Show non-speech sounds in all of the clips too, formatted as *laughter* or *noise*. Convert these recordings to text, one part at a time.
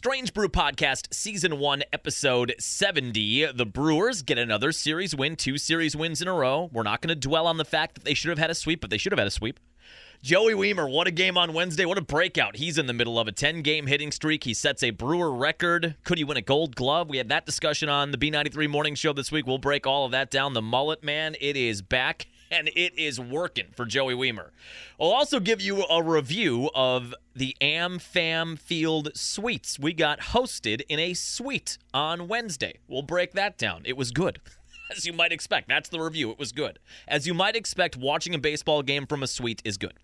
Strange Brew Podcast, Season 1, Episode 70. The Brewers get another series win, two series wins in a row. We're not going to dwell on the fact that they should have had a sweep, but they should have had a sweep. Joey Wiemer, what a game on Wednesday. What a breakout. He's in the middle of a 10 game hitting streak. He sets a Brewer record. Could he win a gold glove? We had that discussion on the B93 morning show this week. We'll break all of that down. The mullet man, it is back and it is working for Joey Wiemer. I'll also give you a review of the Am Fam Field Suites. We got hosted in a suite on Wednesday. We'll break that down. It was good. *laughs* As you might expect. That's the review. It was good. As you might expect, watching a baseball game from a suite is good.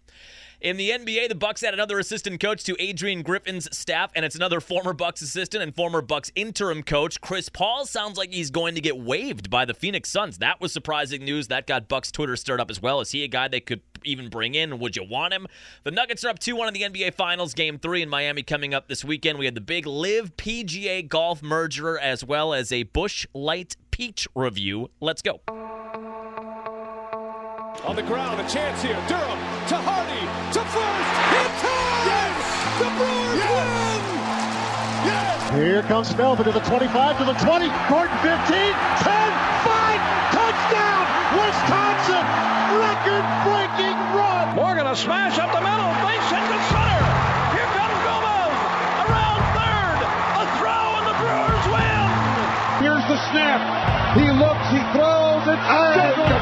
In the NBA, the Bucks add another assistant coach to Adrian Griffin's staff, and it's another former Bucks assistant and former Bucks interim coach. Chris Paul sounds like he's going to get waived by the Phoenix Suns. That was surprising news. That got Bucks Twitter stirred up as well. Is he a guy they could even bring in? Would you want him? The Nuggets are up 2-1 in the NBA Finals. Game 3 in Miami coming up this weekend. We had the big LIV PGA Golf merger as well as a Busch Light Peach review. Let's go. On the ground, a chance here. Durham to Hardy to first. Hit time! Yes! The Brewers yes! win! Yes! Here comes Melvin to the 25, to the 20, Gordon 15, 10, 5, touchdown! Wisconsin! Record-breaking run! Morgan a smash up the middle,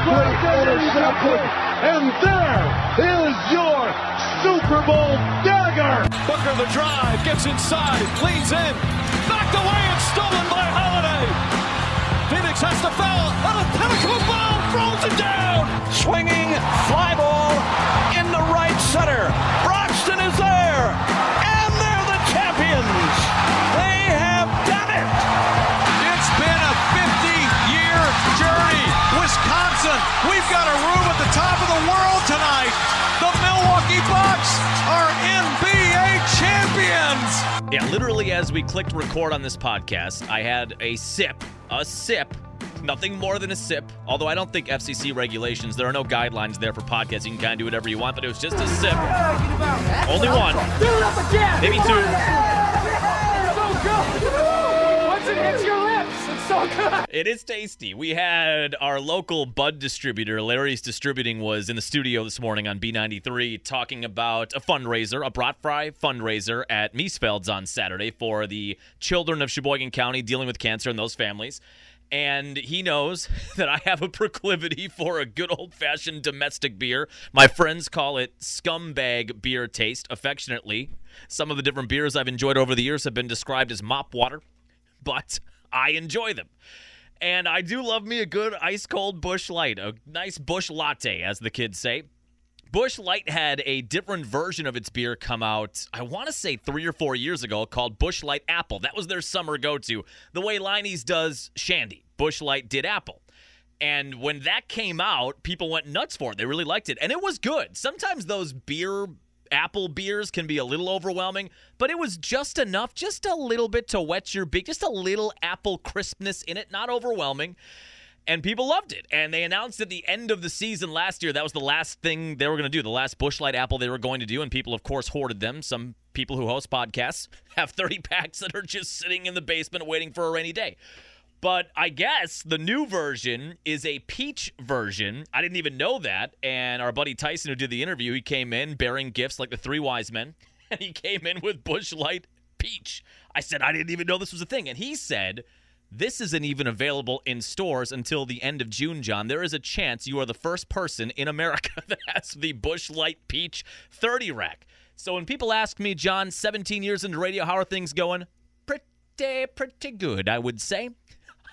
complete interception. And there is your Super Bowl dagger. Booker the drive, gets inside, leans in, knocked away and stolen by Holiday. Phoenix has to foul on a pinnacle ball, throws it down. Swinging fly ball we've got a room at the top of the world tonight. The Milwaukee Bucks are NBA champions. Yeah, literally, as we clicked record on this podcast, I had a sip, a sip, nothing more than a sip. Although I don't think FCC regulations, there are no guidelines there for podcasts. You can kind of do whatever you want, but it was just a sip. Only one. Do it up again. Maybe two. It is tasty. We had our local bud distributor, Larry's Distributing, was in the studio this morning on B93 talking about a fundraiser, a brat fry fundraiser at Miesfeld's on Saturday for the children of Sheboygan County dealing with cancer and those families. And he knows *laughs* that I have a proclivity for a good old fashioned domestic beer. My friends call it scumbag beer taste affectionately. Some of the different beers I've enjoyed over the years have been described as mop water, but I enjoy them. And I do love me a good ice cold Busch Light, a nice Bush latte, as the kids say. Busch Light had a different version of its beer come out, I want to say three or four years ago, called Busch Light Apple. That was their summer go to. The way Leinie's does Shandy, Bush Light did Apple. And when that came out, people went nuts for it. They really liked it. And it was good. Sometimes those beer apple beers can be a little overwhelming, but it was just enough, just a little bit to wet your beak, just a little apple crispness in it, not overwhelming. And people loved it. And they announced at the end of the season last year that was the last thing they were going to do, the last Busch Light apple they were going to do. And people, of course, hoarded them. Some people who host podcasts *laughs* have 30 packs that are just sitting in the basement waiting for a rainy day. But I guess the new version is a peach version. I didn't even know that. And our buddy Tyson, who did the interview, he came in bearing gifts like the three wise men. *laughs* And he came in with Busch Light Peach. I said, I didn't even know this was a thing. And he said, this isn't even available in stores until the end of June, John. There is a chance you are the first person in America *laughs* that has the Busch Light Peach 30 rack. So when people ask me, John, 17 years into radio, how are things going? Pretty, pretty good, I would say.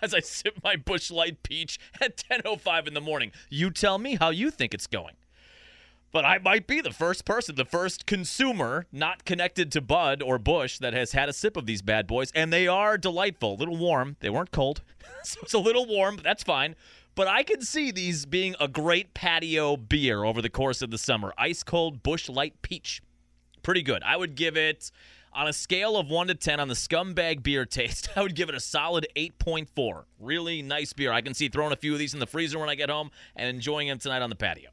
*laughs* As I sip my Busch Light Peach at 10:05 in the morning, you tell me how you think it's going. But I might be the first person, the first consumer not connected to Bud or Busch that has had a sip of these bad boys, and they are delightful. A little warm. They weren't cold, *laughs* so it's a little warm, but that's fine. But I can see these being a great patio beer over the course of the summer. Ice cold Busch Light Peach. Pretty good. I would give it, on a scale of 1 to 10 on the scumbag beer taste, *laughs* I would give it a solid 8.4. Really nice beer. I can see throwing a few of these in the freezer when I get home and enjoying them tonight on the patio.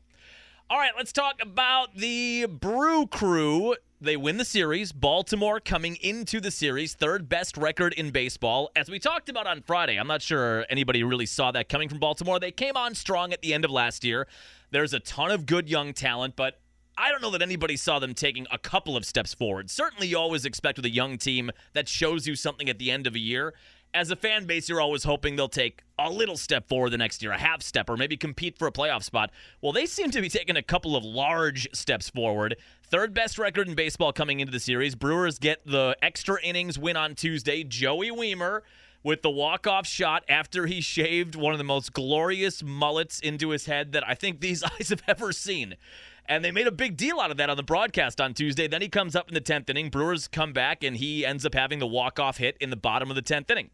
All right, let's talk about the Brew Crew. They win the series. Baltimore coming into the series, third best record in baseball. As we talked about on Friday, I'm not sure anybody really saw that coming from Baltimore. They came on strong at the end of last year. There's a ton of good young talent, but I don't know that anybody saw them taking a couple of steps forward. Certainly, you always expect with a young team that shows you something at the end of a year. As a fan base, you're always hoping they'll take a little step forward the next year, a half step, or maybe compete for a playoff spot. Well, they seem to be taking a couple of large steps forward. Third best record in baseball coming into the series. Brewers get the extra innings win on Tuesday. Joey Wiemer with the walk-off shot after he shaved one of the most glorious mullets into his head that I think these *laughs* eyes have ever seen. And they made a big deal out of that on the broadcast on Tuesday. Then he comes up in the 10th inning. Brewers come back, and he ends up having the walk-off hit in the bottom of the 10th inning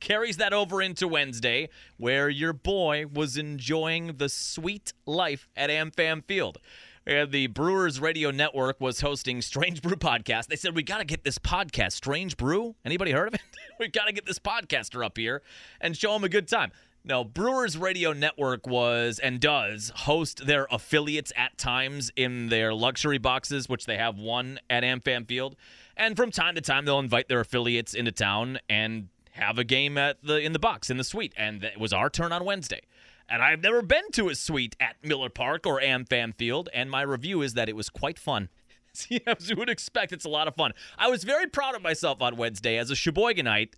carries that over into Wednesday, where your boy was enjoying the sweet life at AmFam Field. And the Brewers Radio Network was hosting Strange Brew podcast. They said we got to get this podcast, Strange Brew. Anybody heard of it? *laughs* we got to get this podcaster up here and show him a good time. No, Brewers Radio Network was and does host their affiliates at times in their luxury boxes, which they have one at AmFam Field. And from time to time, they'll invite their affiliates into town and have a game at the in the box in the suite. And it was our turn on Wednesday. And I've never been to a suite at Miller Park or AmFam Field, and my review is that it was quite fun. *laughs* As you would expect, it's a lot of fun. I was very proud of myself on Wednesday as a Sheboyganite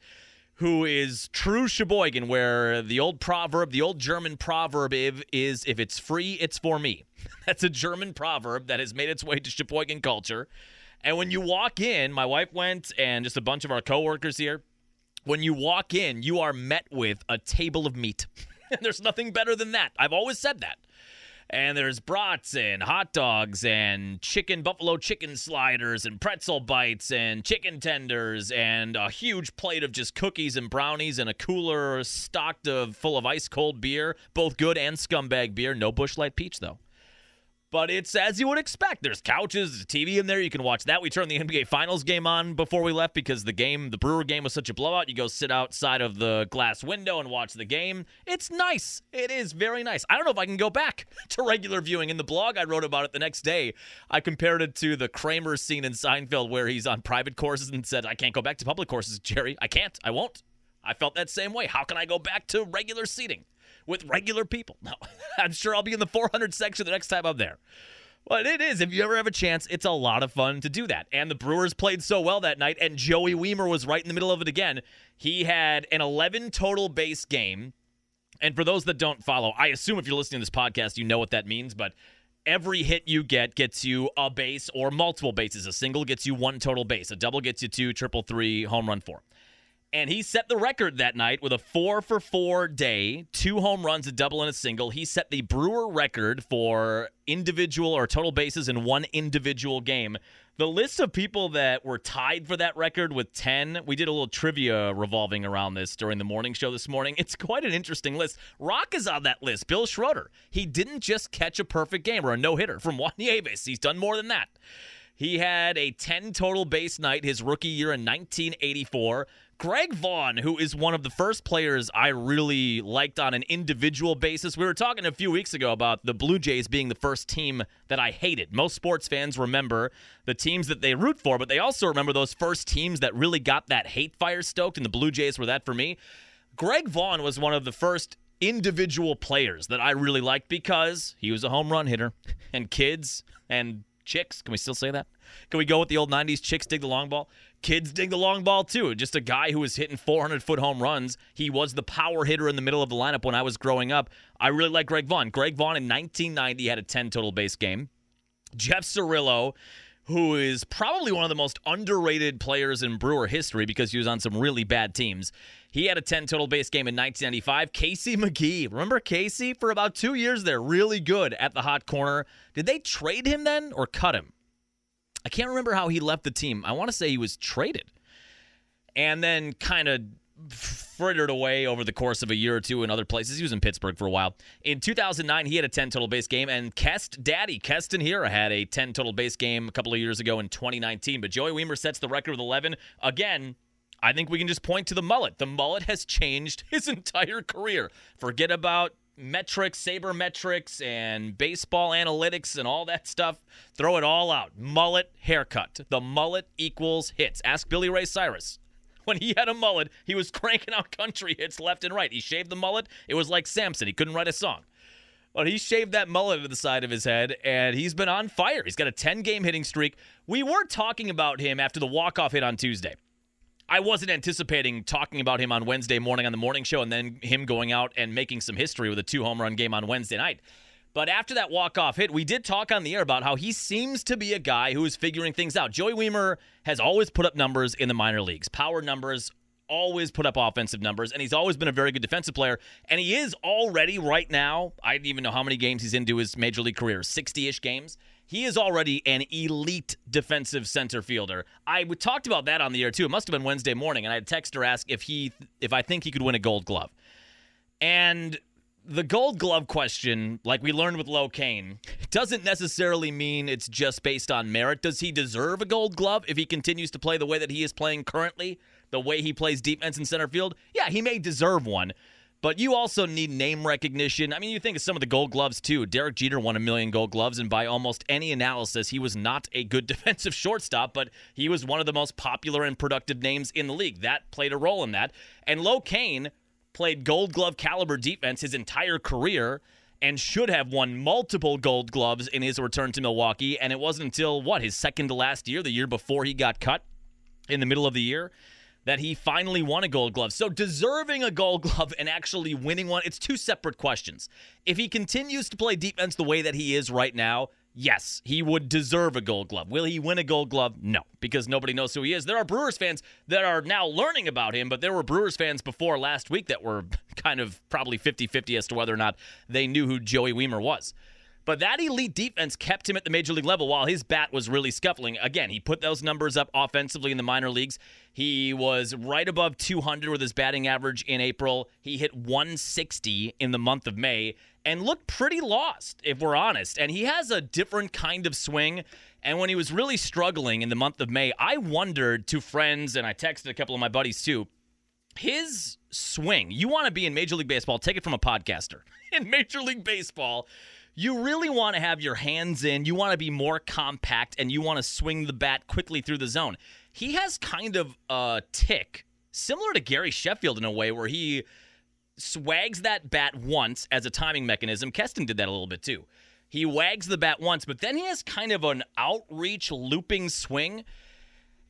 who is true Sheboygan, where the old proverb, the old German proverb is if it's free, it's for me. *laughs* That's a German proverb that has made its way to Sheboygan culture. And when you walk in, my wife went and just a bunch of our coworkers here. When you walk in, you are met with a table of meat. *laughs* And there's nothing better than that. I've always said that. And there's brats and hot dogs and chicken buffalo chicken sliders and pretzel bites and chicken tenders and a huge plate of just cookies and brownies and a cooler stocked of full of ice cold beer, both good and scumbag beer. No Busch Light Peach though but it's as you would expect. There's couches, TV in there. You can watch that. We turned the NBA Finals game on before we left because the game, the Brewer game, was such a blowout. You go sit outside of the glass window and watch the game. It's nice. It is very nice. I don't know if I can go back *laughs* to regular viewing. In the blog, I wrote about it the next day. I compared it to the Kramer scene in Seinfeld where he's on private courses and said, I can't go back to public courses, Jerry. I can't. I won't. I felt that same way. How can I go back to regular seating? With regular people. No, *laughs* I'm sure I'll be in the 400 section the next time I'm there. But it is. If you ever have a chance, it's a lot of fun to do that. And the Brewers played so well that night, and Joey Wiemer was right in the middle of it again. He had an 11 total base game. And for those that don't follow, I assume if you're listening to this podcast, you know what that means, but every hit you get gets you a base or multiple bases. A single gets you one total base, a double gets you two, triple three, home run four and he set the record that night with a four for four day, two home runs, a double, and a single. He set the Brewer record for individual or total bases in one individual game. The list of people that were tied for that record with 10, we did a little trivia revolving around this during the morning show this morning. It's quite an interesting list. Rock is on that list, Bill Schroeder. He didn't just catch a perfect game or a no hitter from *laughs* Juan Nieves, he's done more than that. He had a 10 total base night his rookie year in 1984. Greg Vaughn, who is one of the first players I really liked on an individual basis. We were talking a few weeks ago about the Blue Jays being the first team that I hated. Most sports fans remember the teams that they root for, but they also remember those first teams that really got that hate fire stoked, and the Blue Jays were that for me. Greg Vaughn was one of the first individual players that I really liked because he was a home run hitter, *laughs* and kids and chicks, can we still say that? Can we go with the old 90s chicks dig the long ball? Kids dig the long ball too. Just a guy who was hitting 400 foot home runs. He was the power hitter in the middle of the lineup when I was growing up. I really like Greg Vaughn. Greg Vaughn in 1990 had a 10 total base game. Jeff Cirillo, who is probably one of the most underrated players in Brewer history because he was on some really bad teams. He had a 10 total base game in 1995. Casey McGehee, remember Casey for about two years there, really good at the hot corner. Did they trade him then or cut him? I can't remember how he left the team. I want to say he was traded and then kind of frittered away over the course of a year or two in other places. He was in Pittsburgh for a while. In 2009, he had a 10 total base game, and Kest Daddy, Keston Hiura, had a 10 total base game a couple of years ago in 2019. But Joey Wiemer sets the record with 11. Again, I think we can just point to the mullet. The mullet has changed *laughs* his entire career. Forget about metrics, sabermetrics, and baseball analytics and all that stuff. Throw it all out. Mullet haircut. The mullet equals hits. Ask Billy Ray Cyrus. When he had a mullet, he was *laughs* cranking out country hits left and right. He shaved the mullet. It was like Samson. He couldn't write a song. But he shaved that mullet to the side of his head, and he's been on fire. He's got a 10 game hitting streak. We were talking about him after the walk off hit on Tuesday. I wasn't anticipating talking about him on Wednesday morning on the morning show and then him going out and making some history with a two home run game on Wednesday night. But after that walk off hit, we did talk on the air about how he seems to be a guy who is figuring things out. Joey Wiemer has always put up numbers in the minor leagues, power numbers, always put up offensive numbers, and he's always been a very good defensive player. And he is already, right now, I don't even know how many games he's into his major league career 60 ish games. He is already an elite defensive center fielder. I talked about that on the air too. It must have been Wednesday morning, and I had texter ask if he, if I think he could win a Gold Glove. And the gold glove question, like we learned with Lo Cain, doesn't necessarily mean it's just based on merit. Does he deserve a gold glove if he continues to play the way that he is playing currently, the way he plays defense in center field? Yeah, he may deserve one. But you also need name recognition. I mean, you think of some of the gold gloves too. Derek Jeter won a million gold gloves, and by almost any analysis, he was not a good *laughs* defensive shortstop, but he was one of the most popular and productive names in the league. That played a role in that. And Lo Cain played gold glove caliber defense his entire career and should have won multiple gold gloves in his return to Milwaukee. And it wasn't until, what, his second to last year, the year before he got cut in the middle of the year, that he finally won a gold glove. So deserving a gold *laughs* glove and actually winning one, it's two separate questions. If he continues to play defense the way that he is right now, yes, he would deserve a gold glove. Will he win a gold glove? No, because nobody knows who he is. There are Brewers fans that are now learning about him, but there were Brewers fans before last week that were *laughs* kind of probably 50 50 as to whether or not they knew who Joey Wiemer was. But that elite defense kept him at the major league level while his bat was really scuffling. Again, he put those numbers up offensively in the minor leagues. He was right above 200 with his batting average in April. He hit 160 in the month of May and looked pretty lost, if we're honest. And he has a different kind of swing. And when he was really struggling in the month of May, I wondered to friends, and I texted a couple of my buddies too, his swing. You want to be in Major League Baseball, take it from a podcaster. *laughs* In Major League Baseball, you really want to have your hands in. You want to be more compact and you want to swing the bat quickly through the zone. He has kind of a tick similar to Gary Sheffield in a way where he swags that bat once as a timing mechanism. Keston did that a little bit too. He wags the bat once, but then he has kind of an outreach looping swing.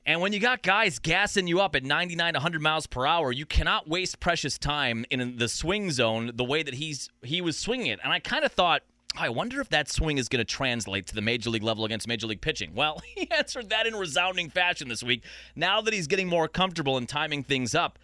And when you got guys gassing you up at 99 100 miles per hour, you cannot waste precious time in the swing zone the way that he's he was swinging it. And I kind of thought oh, I wonder if that swing is going to translate to the major league level against major league pitching. Well, *laughs* he answered that in resounding fashion this week. Now that he's getting more comfortable and timing things up,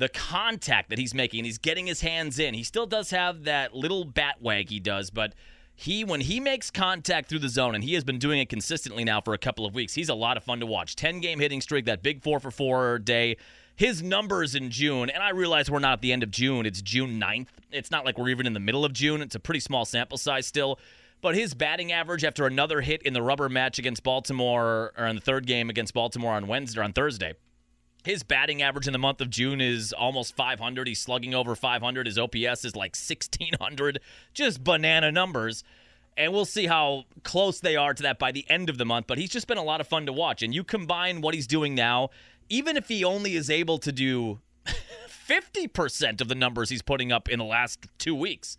the contact that he's making, and he's getting his hands in. He still does have that little bat wag he does, but he when he makes contact through the zone, and he has been doing it consistently now for a couple of weeks, he's a lot of fun to watch. 10 game hitting streak, that big four for four day his numbers in June, and I realize we're not at the end of June, it's June 9th. It's not like we're even in the middle of June. It's a pretty small sample size still. But his batting average after another hit in the rubber match against Baltimore, or in the third game against Baltimore on Wednesday, or on Thursday, his batting average in the month of June is almost 500. He's slugging over 500. His OPS is like 1600. Just banana numbers. And we'll see how close they are to that by the end of the month. But he's just been a lot of fun to watch. And you combine what he's doing now even if he only is able to do *laughs* 50% of the numbers he's putting up in the last two weeks,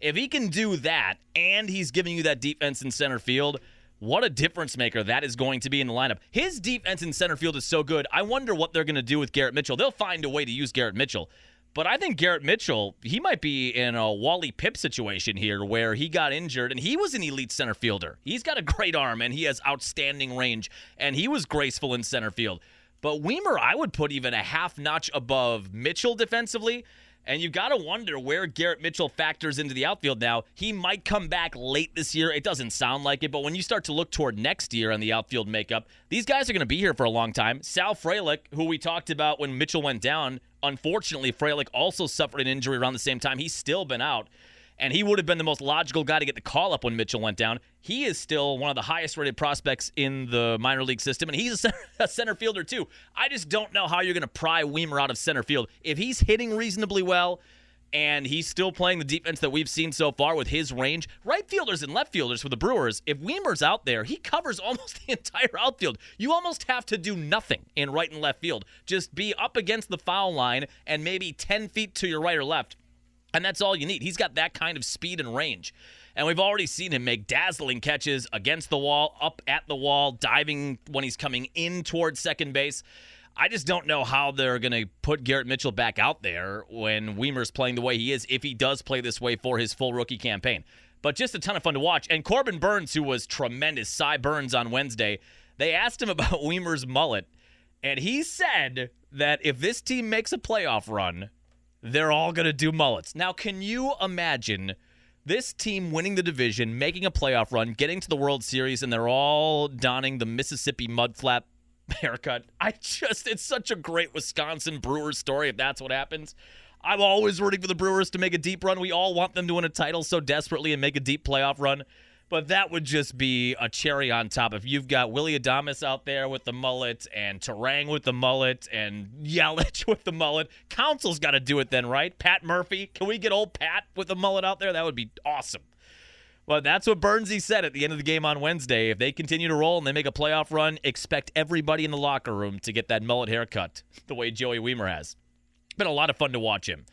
if he can do that and he's giving you that defense in center field, what a difference maker that is going to be in the lineup. His defense in center field is so good. I wonder what they're going to do with Garrett Mitchell. They'll find a way to use Garrett Mitchell. But I think Garrett Mitchell, he might be in a Wally Pipp situation here where he got injured and he was an elite center fielder. He's got a great arm and he has outstanding range and he was graceful in center field. But Wiemer, I would put even a half notch above Mitchell defensively. And you've got to wonder where Garrett Mitchell factors into the outfield now. He might come back late this year. It doesn't sound like it, but when you start to look toward next year on the outfield makeup, these guys are going to be here for a long time. Sal Frelick, who we talked about when Mitchell went down, unfortunately, Frelick also suffered an injury around the same time. He's still been out and he would have been the most logical guy to get the call up when Mitchell went down. He is still one of the highest rated prospects in the minor league system, and he's a center, *laughs* a center fielder too. I just don't know how you're going to pry Wiemer out of center field. If he's hitting reasonably well and he's still playing the defense that we've seen so far with his range. Right fielders and left fielders for the Brewers, if Wiemer's out there, he covers *laughs* almost the entire outfield. You almost have to do nothing in right and left field. Just be up against the foul line and maybe 10 feet to your right or left. And that's all you need. He's got that kind of speed and range. And we've already seen him make dazzling catches against the wall, up at the wall, diving when he's coming in towards second base. I just don't know how they're going to put Garrett Mitchell back out there when Wiemer's playing the way he is, if he does play this way for his full rookie campaign. But just a ton of fun to watch. And Corbin Burnes, who was tremendous, Cy Burnes on Wednesday, they asked him *laughs* about Wiemer's mullet, and he said that if this team makes a playoff run, they're all going to do mullets. Now, can you imagine this team winning the division, making a playoff run, getting to the World Series, and they're all donning the Mississippi mud flap *laughs* haircut. I just, it's such a great Wisconsin Brewers story if that's what happens. I'm always rooting for the Brewers to make a deep run. We all want them to win a title so desperately and make a deep playoff run. But that would just be a cherry on top. If you've got Willy Adames out there with the mullet and Turang with the mullet and Yelich *laughs* with the mullet, Counsell's got to do it then, right? Pat Murphy. Can we get old Pat with the mullet out there? That would be awesome. But that's what Burnsy said at the end of the game on Wednesday. If they continue to roll and they make a playoff run, expect everybody in the locker room to get that mullet haircut *laughs* the way Joey Wiemer has. Been a lot of fun to watch him.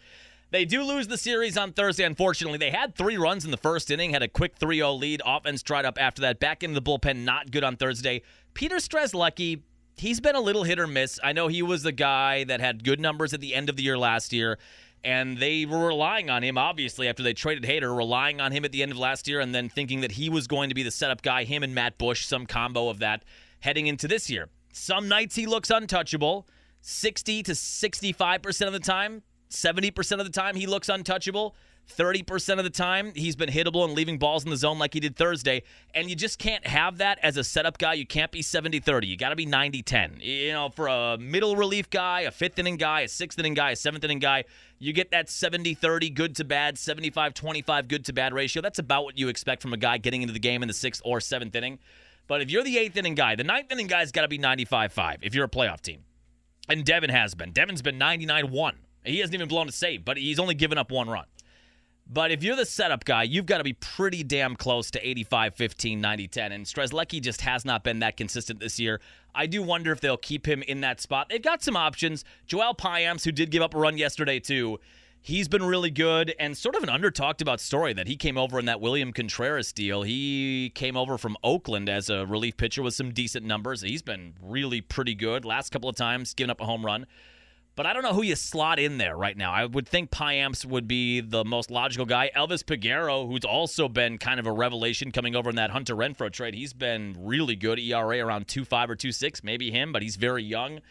They do lose the series on Thursday, unfortunately. They had three runs in the first inning, had a quick 3 0 lead. Offense dried up after that. Back into the bullpen, not good on Thursday. Peter Strzelecki, he's been a little hit or miss. I know he was the guy that had good numbers at the end of the year last year and they were relying on him, obviously, after they traded Hader, relying on him at the end of last year, and then thinking that he was going to be the setup guy, him and Matt Bush, some combo of that heading into this year. Some nights he looks untouchable, 60 to 65% of the time, 70% of the time he looks untouchable. 30% of the time, he's been hittable and leaving balls in the zone like he did Thursday. And you just can't have that as a setup guy. You can't be 70 30. You got to be 90 10. You know, for a middle relief guy, a fifth inning guy, a sixth inning guy, a seventh inning guy, you get that 70 30 good to bad, 75 25 good to bad ratio. That's about what you expect from a guy getting into the game in the sixth or seventh inning. But if you're the eighth inning guy, the ninth inning guy's got to be 95 5 if you're a playoff team. And Devin has been. Devin's been 99 1. He hasn't even blown a save, but he's only given up one run. But if you're the setup guy, you've got to be pretty damn close to 85, 15, 90, 10. And Strzelecki just has not been that consistent this year. I do wonder if they'll keep him in that spot. They've got some options. Joel Payamps, who did give up a run yesterday, too, he's been really good and sort of an under talked about story that he came over in that William Contreras deal. He came over from Oakland as a relief pitcher with some decent numbers. He's been really pretty good. Last couple of times, giving up a home run. But I don't know who you slot in there right now. I would think Payamps would be the most logical guy. Elvis Peguero, who's also been kind of a revelation coming over in that Hunter Renfroe trade. He's been really good. ERA around 2.5 or 2.6, maybe him, but he's very young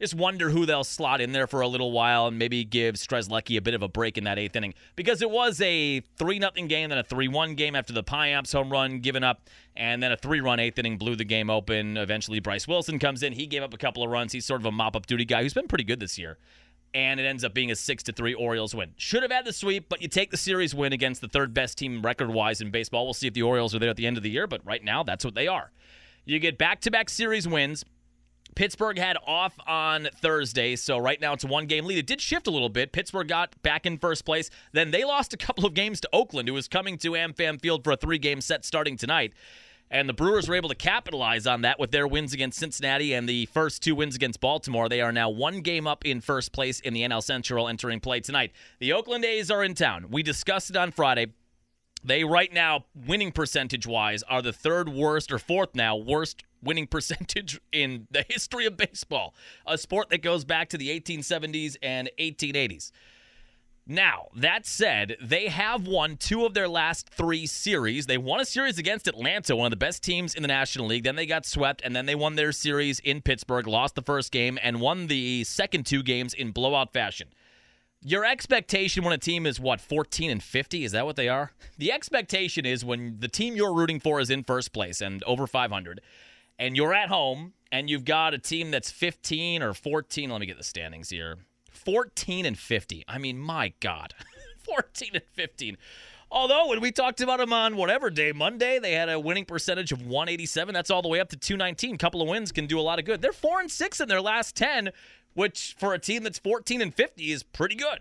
just wonder who they'll slot in there for a little while and maybe give Strzelecki a bit of a break in that eighth inning because it was a 3 0 game, then a 3 1 game after the Payamps home run given up, and then a 3 run eighth inning blew the game open. Eventually, Bryce Wilson comes in. He gave up a couple of runs. He's sort of a mop up duty guy who's been pretty good this year. And it ends up being a 6 to 3 Orioles win. Should have had the sweep, but you take the series win against the third best team record wise in baseball. We'll see if the Orioles are there at the end of the year, but right now, that's what they are. You get back to back series wins Pittsburgh had off on Thursday, so right now it's a one game lead. It did shift a little bit. Pittsburgh got back in first place. Then they lost a *laughs* couple of games to Oakland, who was coming to AmFam Field for a three game set starting tonight. And the Brewers were able to capitalize on that with their wins against Cincinnati and the first two wins against Baltimore. They are now one game up in first place in the NL Central entering play tonight. The Oakland A's are in town. We discussed it on Friday. They right now, winning percentage wise, are the third worst or fourth now worst winning *laughs* percentage in the history of baseball, a sport that goes back to the 1870s and 1880s. Now, that said, they have won two of their last three series. They won a series against Atlanta, one of the best teams in the National League. Then they got swept, and then they won their series in Pittsburgh, lost the first game, and won the second two games in blowout fashion. Your expectation when a team is what 14 and 50 is that what they are? The expectation is when the team you're rooting for is in first place and over 500 and you're at home and you've got a team that's 15 or 14, let me get the standings here. 14 and 50. I mean, my god. *laughs* 14 and 15. Although when we talked about them on whatever day, Monday, they had a winning percentage of 187. That's all the way up to 219. Couple of wins can do a lot of good. They're 4 and 6 in their last 10, which for a team that's 14 and 50 is pretty good.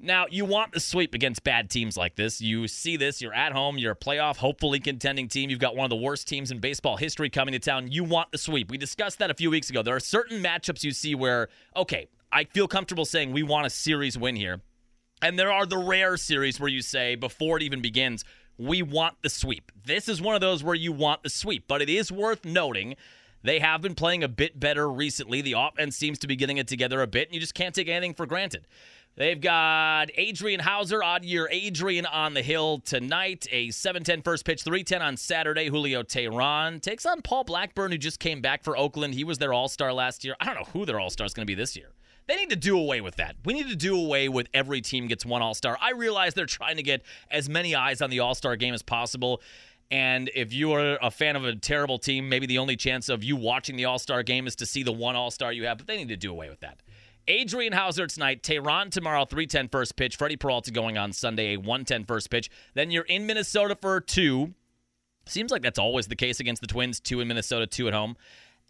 Now, you want the sweep against bad teams like this. You see this, you're at home, you're a playoff, hopefully contending team. You've got one of the worst teams in baseball history coming to town. You want the sweep. We discussed that a few weeks ago. There are certain matchups you see where, okay, I feel comfortable saying we want a series win here. And there are the rare series where you say, before it even begins, we want the sweep. This is one of those where you want the sweep, but it is worth noting they have been playing a bit better recently. The offense seems to be getting it together a bit, and you just can't take anything for granted. They've got Adrian Houser, odd year Adrian on the hill tonight. A 7-10 first pitch, 3-10 on Saturday. Julio Teheran takes on Paul Blackburn, who just came back for Oakland. He was their all-star last year. I don't know who their all-star is going to be this year. They need to do away with that. We need to do away with every team gets one all-star. I realize they're trying to get as many eyes on the all-star game as possible. And if you are a fan of a terrible team, maybe the only chance of you watching the All Star game is to see the one All Star you have, but they need to do away with that. Adrian Houser tonight, Teheran tomorrow, 310 first pitch. Freddie Peralta going on Sunday, a 110 first pitch. Then you're in Minnesota for two. Seems like that's always the case against the Twins, two in Minnesota, two at home.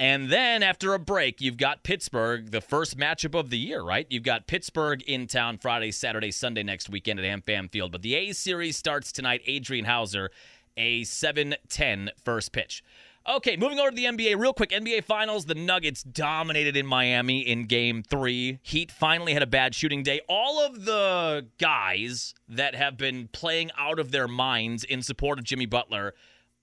And then after a break, you've got Pittsburgh, the first matchup of the year, right? You've got Pittsburgh in town Friday, Saturday, Sunday next weekend at AmFam Field. But the A series starts tonight. Adrian Houser, a 7 10 first pitch. Okay, moving over to the NBA real quick. NBA Finals, the Nuggets dominated in Miami in game three. Heat finally had a bad shooting day. All of the guys that have been playing out of their minds in support of Jimmy Butler,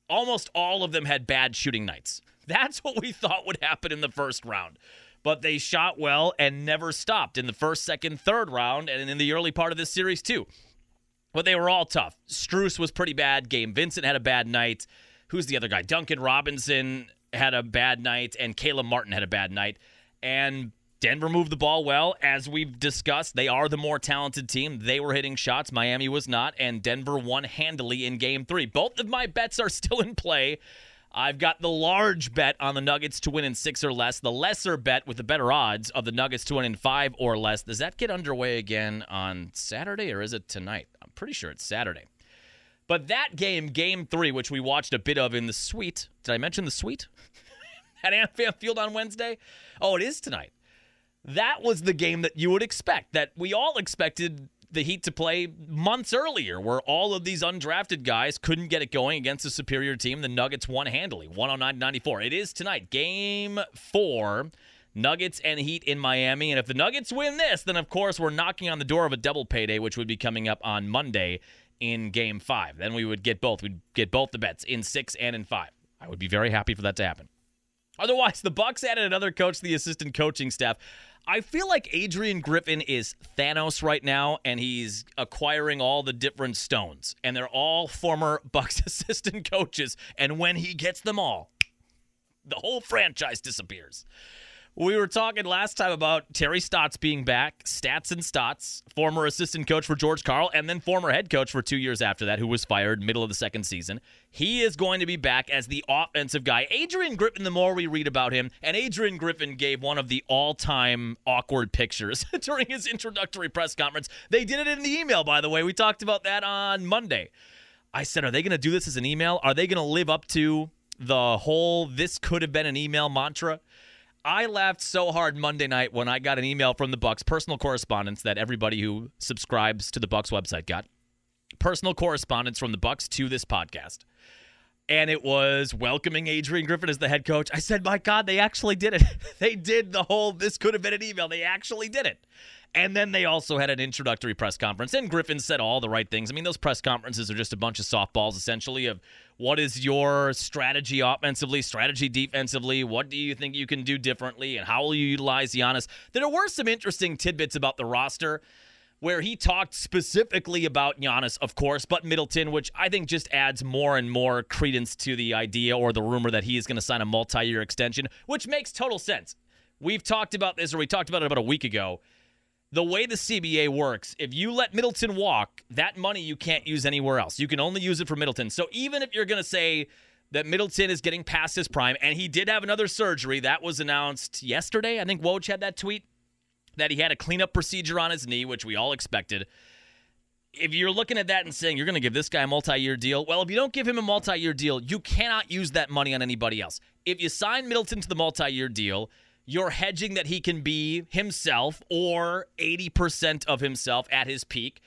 almost all of them had bad shooting nights. *laughs* That's what we thought would happen in the first round. But they shot well and never stopped in the first, second, third round, and in the early part of this series, too. But they were all tough. Strus was pretty bad. Gabe Vincent had a bad night who's the other guy? Duncan Robinson had a bad night, and Caleb Martin had a bad night. And Denver moved the ball well. As we've discussed, they are the more talented team. They were hitting shots. Miami was not, and Denver won handily in game three. Both of my bets are still in play. I've got the large bet on the Nuggets to win in six or less, the lesser bet with the better odds of the Nuggets to win in five or less. Does that get underway again on Saturday or is it tonight? I'm pretty sure it's Saturday. But that game, game three, which we watched a bit of in the suite. Did I mention the suite? *laughs* At AmFam Field on Wednesday? Oh, it is tonight. That was the game that you would expect, that we all expected the Heat to play months earlier, where all of these undrafted guys couldn't get it going against a superior team. The Nuggets won handily, 109 94. It is tonight, game four. Nuggets and Heat in Miami. And if the Nuggets win this, then of course we're knocking on the door of a double payday, which would be coming up on Monday in game five. Then we would get both. We'd get both the bets in six and in five. I would be very happy for that to happen. Otherwise, the Bucks added another coach to the assistant coaching staff. I feel like Adrian Griffin is Thanos right now, and he's acquiring all the different stones, and they're all former *laughs* Bucks assistant coaches. And when he gets them all, the whole franchise disappears. We were talking last time about Terry Stotts being back, Stats and Stotts, former assistant coach for George Karl, and then former head coach for two years after that, who was fired middle of the second season. He is going to be back as the offensive guy. Adrian Griffin, the more we read about him, and Adrian Griffin gave one of the all time awkward pictures *laughs* during his introductory press conference. They did it in the email, by the way. We talked about that on Monday. I said, Are they going to do this as an email? Are they going to live up to the whole this could have been an email mantra? I laughed so hard Monday night when I got an email from the Bucks personal correspondence that everybody who subscribes to the Bucks website got. Personal correspondence from the Bucks to this podcast. And it was welcoming Adrian Griffin as the head coach. I said, "My god, they actually did it. *laughs* they did the whole this could have been an email. They actually did it." And then they also had an introductory press conference, and Griffin said all the right things. I mean, those press conferences are just a bunch of softballs, essentially, of what is your strategy offensively, strategy defensively? What do you think you can do differently, and how will you utilize Giannis? There were some interesting tidbits about the roster where he talked specifically about Giannis, of course, but Middleton, which I think just adds more and more credence to the idea or the rumor that he is going to sign a multi year extension, which makes total sense. We've talked about this, or we talked about it about a week ago the way the CBA works, if you let Middleton walk, that money you can't use anywhere else. You can only use it for Middleton. So even if you're going to say that Middleton is getting past his prime, and he did have another surgery that was announced yesterday, I think Woj had that tweet that he had a cleanup procedure on his knee, which we all expected. If you're looking at that and saying you're going to give this guy a multi year deal, well, if you don't give him a multi year deal, you cannot use that money on anybody else. If you sign Middleton to the multi year deal, you're hedging that he can be himself or 80% of himself at his peak.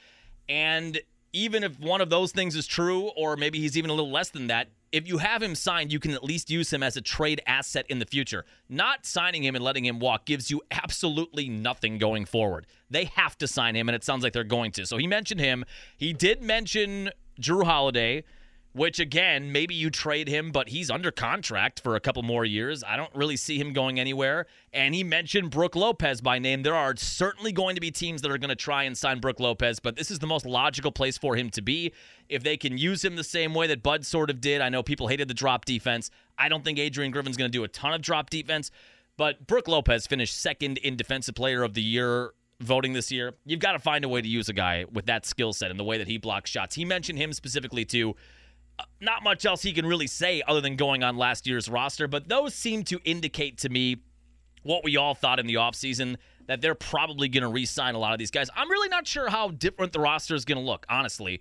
And even if one of those things is true, or maybe he's even a little less than that, if you have him signed, you can at least use him as a trade asset in the future. Not signing him and letting him walk gives you absolutely nothing going forward. They have to sign him, and it sounds like they're going to. So he mentioned him. He did mention Jrue Holiday which again, maybe you trade him, but he's under contract for a couple more years. I don't really see him going anywhere. And he mentioned Brook Lopez by name. There are certainly going to be teams that are going to try and sign Brook Lopez, but this is the most logical place for him to be. If they can use him the same way that Bud sort of did, I know people hated the drop defense. I don't think Adrian Griffin's going to do a ton of drop defense, but Brook Lopez finished second in Defensive Player of the Year voting this year. You've got to find a way to use a guy with that skill set and the way that he blocks shots. He mentioned him specifically too not much else he can really say other than going on last year's roster, but those seem to indicate to me what we all thought in the offseason that they're probably going to re sign a lot of these guys. I'm really not sure how different the roster is going to look, honestly.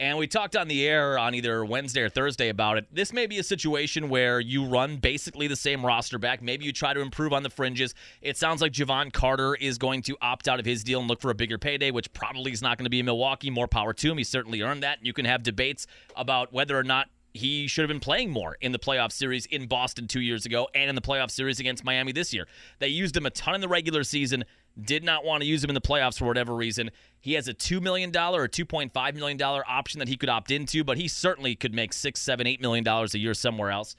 And we talked on the air on either Wednesday or Thursday about it. This may be a situation where you run basically the same roster back. Maybe you try to improve on the fringes. It sounds like Jevon Carter is going to opt out of his deal and look for a bigger payday, which probably is not going to be in Milwaukee. More power to him. He certainly earned that. You can have debates about whether or not he should have been playing more in the playoff series in Boston two years ago and in the playoff series against Miami this year. They used him a ton in the regular season, did not want to use him in the playoffs for whatever reason. He has a $2 million or $2.5 million option that he could opt into, but he certainly could make six, seven, eight million dollars a year somewhere else.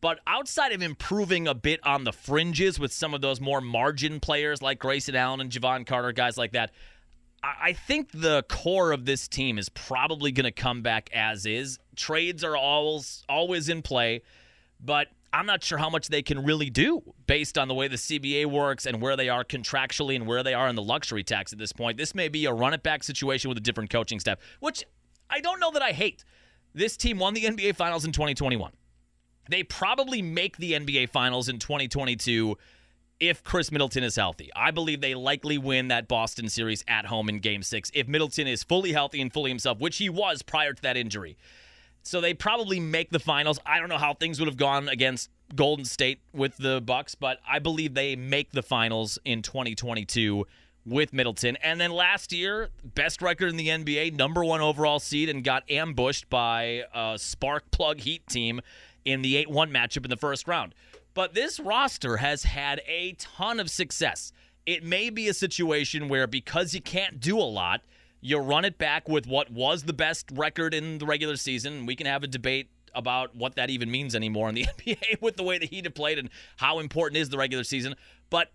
But outside of improving a bit on the fringes with some of those more margin players like Grayson Allen and Jevon Carter, guys like that, I think the core of this team is probably going to come back as is. Trades are always always in play, but I'm not sure how much they can really do based on the way the CBA works and where they are contractually and where they are in the luxury tax at this point. This may be a run it back situation with a different coaching staff, which I don't know that I hate. This team won the NBA Finals in 2021. They probably make the NBA Finals in 2022 if Khris Middleton is healthy. I believe they likely win that Boston series at home in game six if Middleton is fully healthy and fully himself, which he was prior to that injury. So they probably make the finals. I don't know how things would have gone against Golden State with the Bucks, but I believe they make the finals in 2022 with Middleton. And then last year, best record in the NBA, number one overall seed, and got ambushed by a spark plug Heat team in the 8 1 matchup in the first round. But this roster has had a ton of success. It may be a situation where because you can't do a lot, you run it back with what was the best record in the regular season. We can have a debate about what that even means anymore in the *laughs* NBA with the way the Heat have played and how important is the regular season. But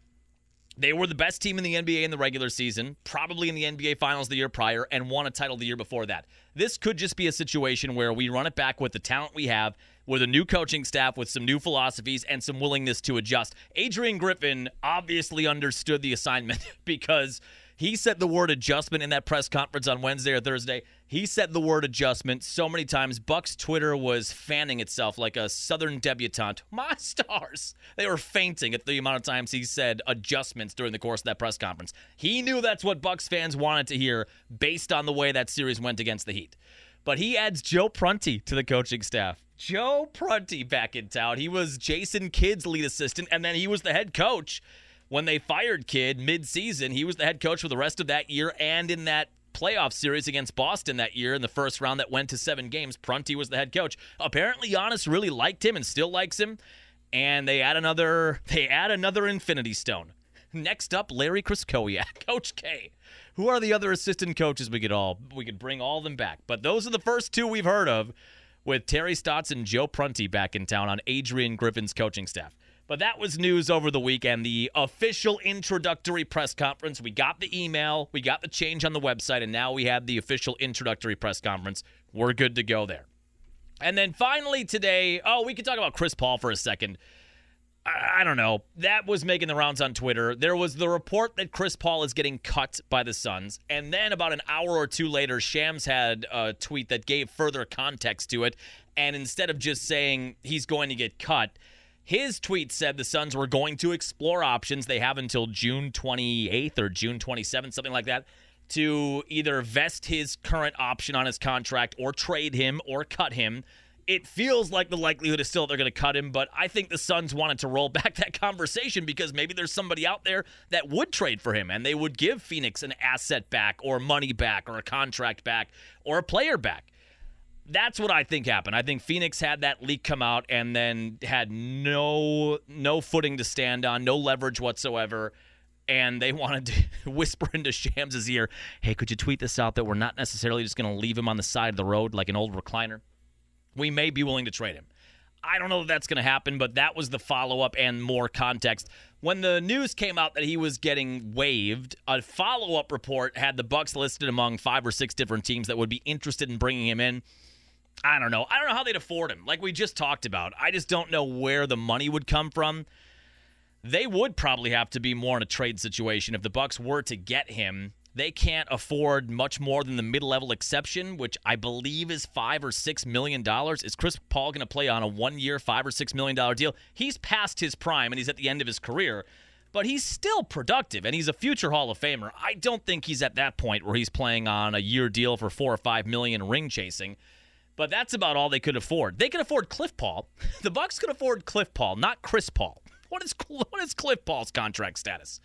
they were the best team in the NBA in the regular season, probably in the NBA Finals the year prior, and won a title the year before that. This could just be a situation where we run it back with the talent we have with a new coaching staff, with some new philosophies, and some willingness to adjust. Adrian Griffin obviously understood the assignment *laughs* because he said the word adjustment in that press conference on Wednesday or Thursday. He said the word adjustment so many times. Buck's Twitter was fanning itself like a Southern debutante. *laughs* My stars. They were fainting at the amount of times he said adjustments during the course of that press conference. He knew that's what Bucks fans wanted to hear based on the way that series went against the Heat. But he adds Joe Prunty to the coaching staff. Joe Prunty back in town. He was Jason Kidd's lead assistant, and then he was the head coach when they fired Kidd mid-season. He was the head coach for the rest of that year and in that playoff series against Boston that year in the first round that went to seven games. Prunty was the head coach. Apparently, Giannis really liked him and still likes him. And they add another. *laughs* They add another Infinity Stone. Next up, Larry Krystkowiak, *laughs* Coach K. Who are the other assistant coaches we could all we could bring all of them back? But those are the first two we've heard of with Terry Stotts and Joe Prunty back in town on Adrian Griffin's coaching staff. But that was news over the weekend. The official introductory press conference. We got the email, we got the change on the website, and now we have the official introductory press conference. We're good to go there. And then finally today, oh, we could talk about Chris Paul for a second. I don't know. That was making the rounds on Twitter. There was the report that Chris Paul is getting cut by the Suns. And then about an hour or two later, Shams had a tweet that gave further context to it. And instead of just saying he's going to get cut, his tweet said the Suns were going to explore options. They have until June 28th or June 27th, something like that, to either vest his current option on his contract or trade him or cut him it feels like the likelihood is still they're going to cut him, but I think the Suns wanted to roll *laughs* back that conversation because maybe there's somebody out there that would trade for him and they would give Phoenix an asset back or money back or a contract back or a player back. That's what I think happened. I think Phoenix had that leak come out and then had no no footing to stand on, no leverage whatsoever and they *laughs* wanted to whisper into Shams' ear, "Hey, could you tweet this out that we're not necessarily just going to leave him on the side of the road like an old recliner?" we may be willing to trade him. I don't know if that's going to happen, but that was the follow up and more context. When the news came out that he was getting waived, a follow up report had the Bucks listed among five or six different teams that would be interested in bringing him in. I don't know. I don't know how they'd afford him. Like we just talked about. I just don't know where the money would come from. They would probably have to be more in a trade situation if the Bucks were to get him they can't afford much more than the mid-level exception, which I believe is five or six million dollars. Is Chris Paul going to play on a one-year, five or six million dollar deal? He's past his prime and he's at the end of his career, but he's still productive and he's a future Hall of Famer. I don't think he's at that point where he's playing on a year deal for four or five million ring chasing. But that's about all they could afford. They could afford Cliff Paul. *laughs* The Bucks could afford Cliff Paul, not Chris Paul. *laughs* What is *laughs* what is Cliff Paul's contract status?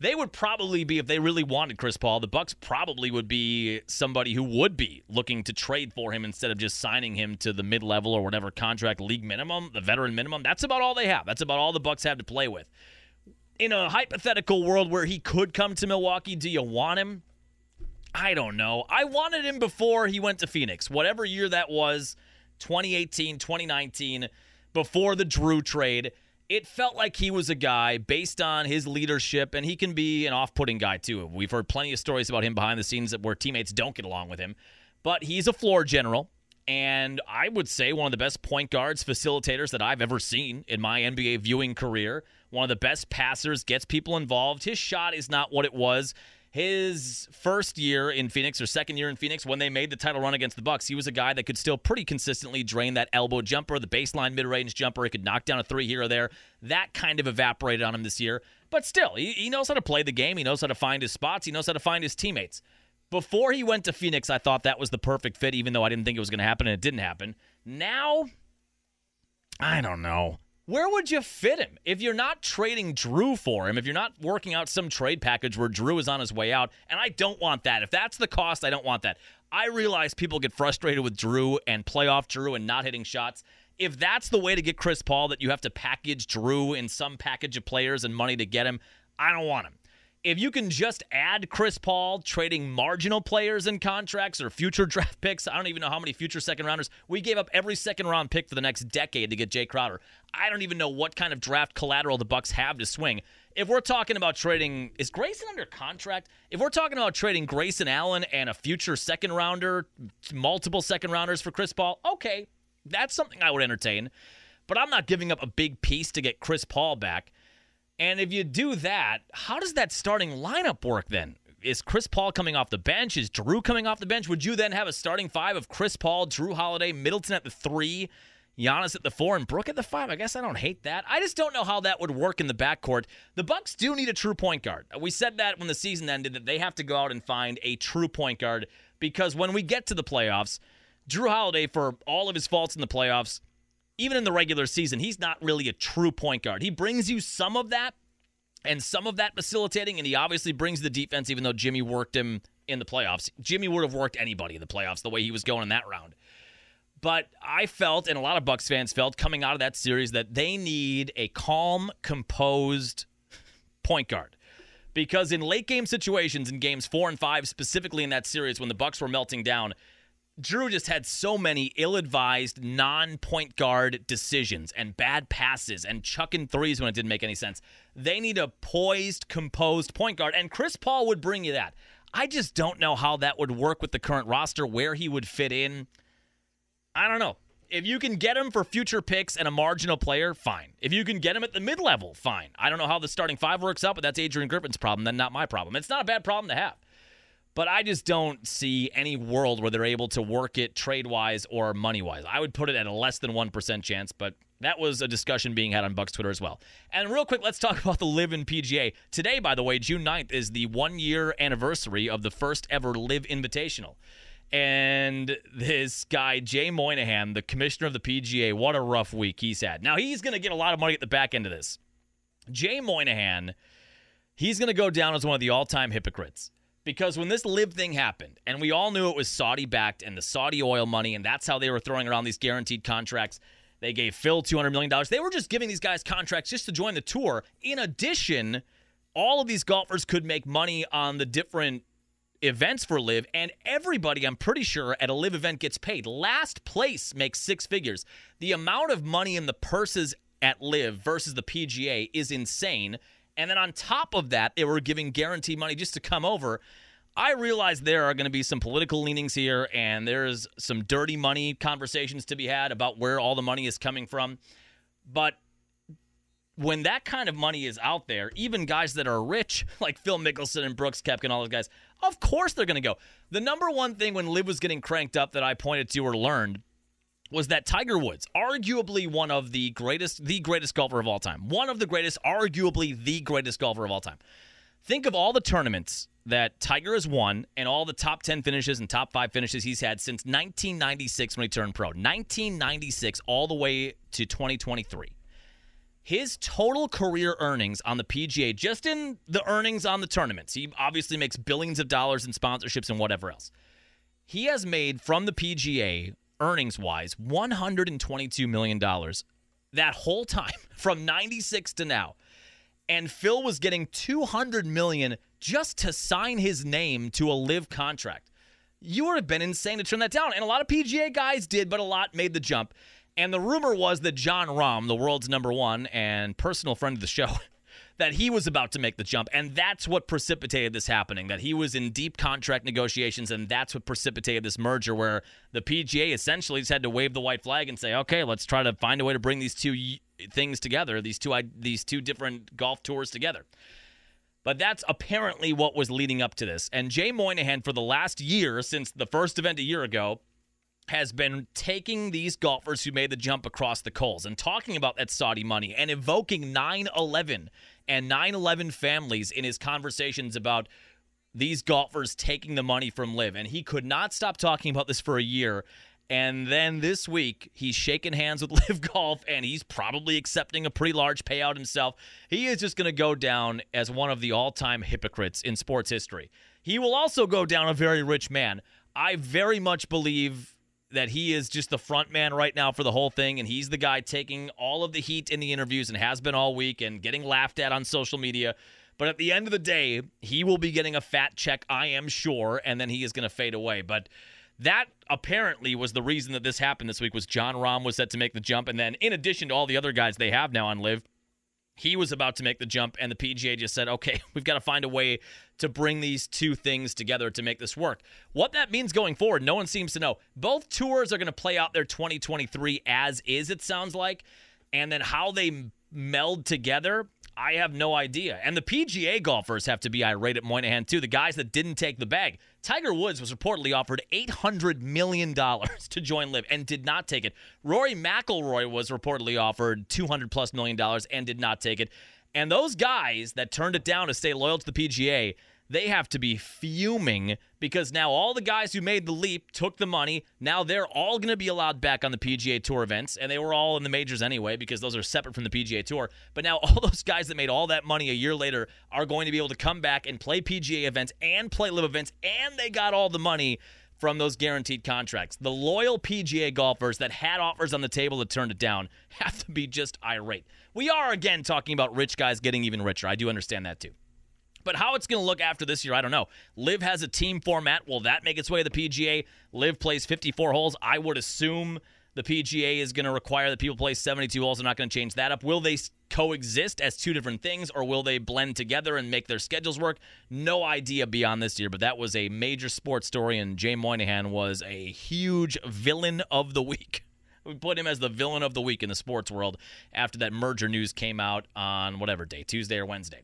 they would probably be if they really wanted Chris Paul. The Bucks probably would be somebody who would be looking to trade for him instead of just signing him to the mid-level or whatever contract league minimum, the veteran minimum. That's about all they have. That's about all the Bucks have to play with. In a hypothetical world where he could come to Milwaukee, do you want him? I don't know. I wanted him before he went to Phoenix. Whatever year that was, 2018, 2019, before the Jrue trade it felt like he was a guy based on his leadership, and he can be an off putting guy too. We've heard plenty of stories about him behind the scenes where teammates don't get along with him, but he's a floor general. And I would say one of the best point guards, facilitators that I've ever seen in my NBA viewing career. One of the best passers, gets people involved. His shot is not what it was his first year in Phoenix or second year in Phoenix when they made the title run against the Bucks, he was a guy that could still pretty consistently drain that elbow jumper, the baseline mid-range jumper. He could knock down a three here or there. That kind of evaporated on him this year, but still, he, he knows how to play the game. He knows how to find his spots. He knows how to find his teammates. Before he went to Phoenix, I thought that was the perfect fit, even though I didn't think it was going to happen and it didn't happen. Now, I don't know where would you fit him? If you're not trading Jrue for him, if you're not working out some trade package where Jrue is on his way out, and I don't want that. If that's the cost, I don't want that. I realize people get frustrated with Jrue and playoff Jrue and not hitting shots. If that's the way to get Chris Paul, that you have to package Jrue in some package of players and money to get him, I don't want him if you can just add Chris Paul, trading marginal players and contracts or future *laughs* draft picks, I don't even know how many future second rounders. We gave up every second round pick for the next decade to get Jae Crowder. I don't even know what kind of draft collateral the Bucks have to swing. If we're talking about trading, is Grayson under contract? If we're talking about trading Grayson Allen and a future second rounder, multiple second rounders for Chris Paul, okay, that's something I would entertain. But I'm not giving up a big piece to get Chris Paul back. And if you do that, how does that starting lineup work then? Is Chris Paul coming off the bench? Is Jrue coming off the bench? Would you then have a starting five of Chris Paul, Jrue Holiday, Middleton at the three, Giannis at the four, and Brook at the five? I guess I don't hate that. I just don't know how that would work in the backcourt. The Bucks do need a true point guard. We said that when the season ended that they have to go out and find a true point guard because when we get to the playoffs, Jrue Holiday, for all of his faults in the playoffs, even in the regular season, he's not really a true point guard. He brings you some of that and some of that facilitating, and he obviously brings the defense, even though Jimmy worked him in the playoffs. Jimmy would have worked anybody in the playoffs the way he was going in that round. But I felt, and a lot of Bucks fans felt coming out of that series, that they need a calm, composed point guard. Because in late game situations, in games four and five, specifically in that series when the Bucks were melting down, Jrue just had so many ill-advised non-point guard decisions and bad passes and chucking threes when it didn't make any sense. They need a poised, composed point guard, and Chris Paul would bring you that. I just don't know how that would work with the current roster, where he would fit in. I don't know. If you can get him for future picks and a marginal player, fine. If you can get him at the mid level, fine. I don't know how the starting five works out, but that's Adrian Griffin's problem, then not my problem. It's not a bad problem to have. But I just don't see any world where they're able to work it trade wise or money wise. I would put it at a less than 1% chance, but that was a discussion being had on Bucks Twitter as well. And real quick, let's talk *laughs* about the LIV in PGA. Today, by the way, June 9th, is the one year anniversary of the first ever LIV Invitational. And this guy, Jay Monahan, the commissioner of the PGA, what a rough week he's had. Now, he's going to get a lot of money at the back end of this. Jay Monahan, he's going to go down as one of the all time hypocrites. Because when this LIV thing happened, and we all knew it was Saudi backed and the Saudi oil money, and that's how they were throwing around these guaranteed contracts. They gave Phil $200 million. They were just giving these guys contracts just to join the tour. In addition, all of these golfers could make money on the different events for LIV and everybody, I'm pretty sure, at a LIV event gets paid. Last place makes six figures. The amount of money in the purses at LIV versus the PGA is insane. And then on top of that, they were giving guaranteed money just to come over. I realize there are going to be some political leanings here, and there's some dirty money conversations to be had about where all the money is coming from. But when that kind of money is out there, even guys that are rich, *laughs* like Phil Mickelson and Brooks Koepka and all those guys, of course they're going to go. The number one thing when LIV was getting cranked up that I pointed to or learned was that Tiger Woods, arguably one of the greatest, the greatest golfer of all time, one of the greatest, arguably the greatest golfer of all time. Think of all the tournaments that Tiger has won and all the top 10 finishes and top 5 finishes he's had since 1996 when he turned pro. 1996 all the way to 2023. His total career earnings on the PGA, just in the earnings on the tournaments, he obviously makes billions of dollars in sponsorships and whatever else. He has made from the PGA, earnings wise, $122 million that whole time *laughs* from 96 to now and Phil was getting 200 million just to sign his name to a LIV contract. You would have been insane to turn that down. And a lot of PGA guys did, but a lot made the jump. And the rumor was that Jon Rahm, the world's number one and personal friend of the show, *laughs* that he was about to make the jump. And that's what precipitated this happening, that he was in deep contract negotiations. And that's what precipitated this merger where the PGA essentially just had to wave the white flag and say, okay, let's try to find a way to bring these two things together, these two these two different golf tours together. But that's apparently what was leading up to this. And Jay Monahan, for the last year, since the first event a year ago, has been taking these golfers who made the jump across the coals and talking about that Saudi money and evoking 9 11 and 9 11 families in his conversations about these golfers taking the money from LIV. And he could not stop talking about this for a year. And then this week, he's shaking hands with *laughs* LIV Golf and he's probably accepting a pretty large payout himself. He is just going to go down as one of the all time hypocrites in sports history. He will also go down a very rich man. I very much believe that he is just the front man right now for the whole thing, and he's the guy taking all of the heat in the interviews and has been all week and getting laughed at on social media. But at the end of the day, he will be getting a fat check, I am sure, and then he is going to fade away. But that apparently was the reason that this happened this week was Jon Rahm was set to make the jump and then in addition to all the other guys they have now on LIV he was about to make the jump and the PGA just said okay *laughs* we've got to find a way to bring these two things together to make this work what that means going forward no one seems to know both tours are going to play out their 2023 as is it sounds like and then how they meld together I have no idea. And the PGA golfers have to be irate at Monahan, too. The guys that didn't take the bag. Tiger Woods was reportedly offered $800 million to join LIV and did not take it. Rory McIlroy was reportedly offered 200 plus million dollars and did not take it. And those guys that turned it down to stay loyal to the PGA, they have to be fuming because now all the guys who made the leap took the money. Now they're all going to be allowed back on the PGA Tour events, and they were all in the majors anyway because those are separate from the PGA Tour. But now *laughs* all those guys that made all that money a year later are going to be able to come back and play PGA events and play LIV events, and they got all the money from those guaranteed contracts. The loyal PGA golfers that had offers on the table that turned it down *laughs* have to be just irate. We are again talking about rich guys getting even richer. I do understand that too. But how it's going to look after this year, I don't know. LIV has a team format. Will that make its way to the PGA? LIV plays 54 holes. I would assume the PGA is going to require that people play 72 holes. They're not going to change that up. Will they coexist as two different things, or will they blend together and make their schedules work? No idea beyond this year, but that was a major sports story, and Jay Monahan was a huge villain of the week. *laughs* We put him as the villain of the week in the sports world after that merger news came out on whatever day, Tuesday or Wednesday.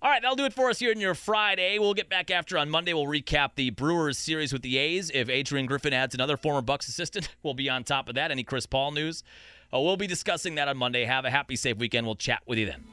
All right, that'll do it for us here in your Friday. We'll get back after on Monday. We'll recap the Brewers series with the A's. If Adrian Griffin adds another former Bucks assistant, *laughs* we'll be on top of that. Any Chris Paul news? Uh, we'll be discussing that on Monday. Have a happy, safe weekend. We'll chat with you then.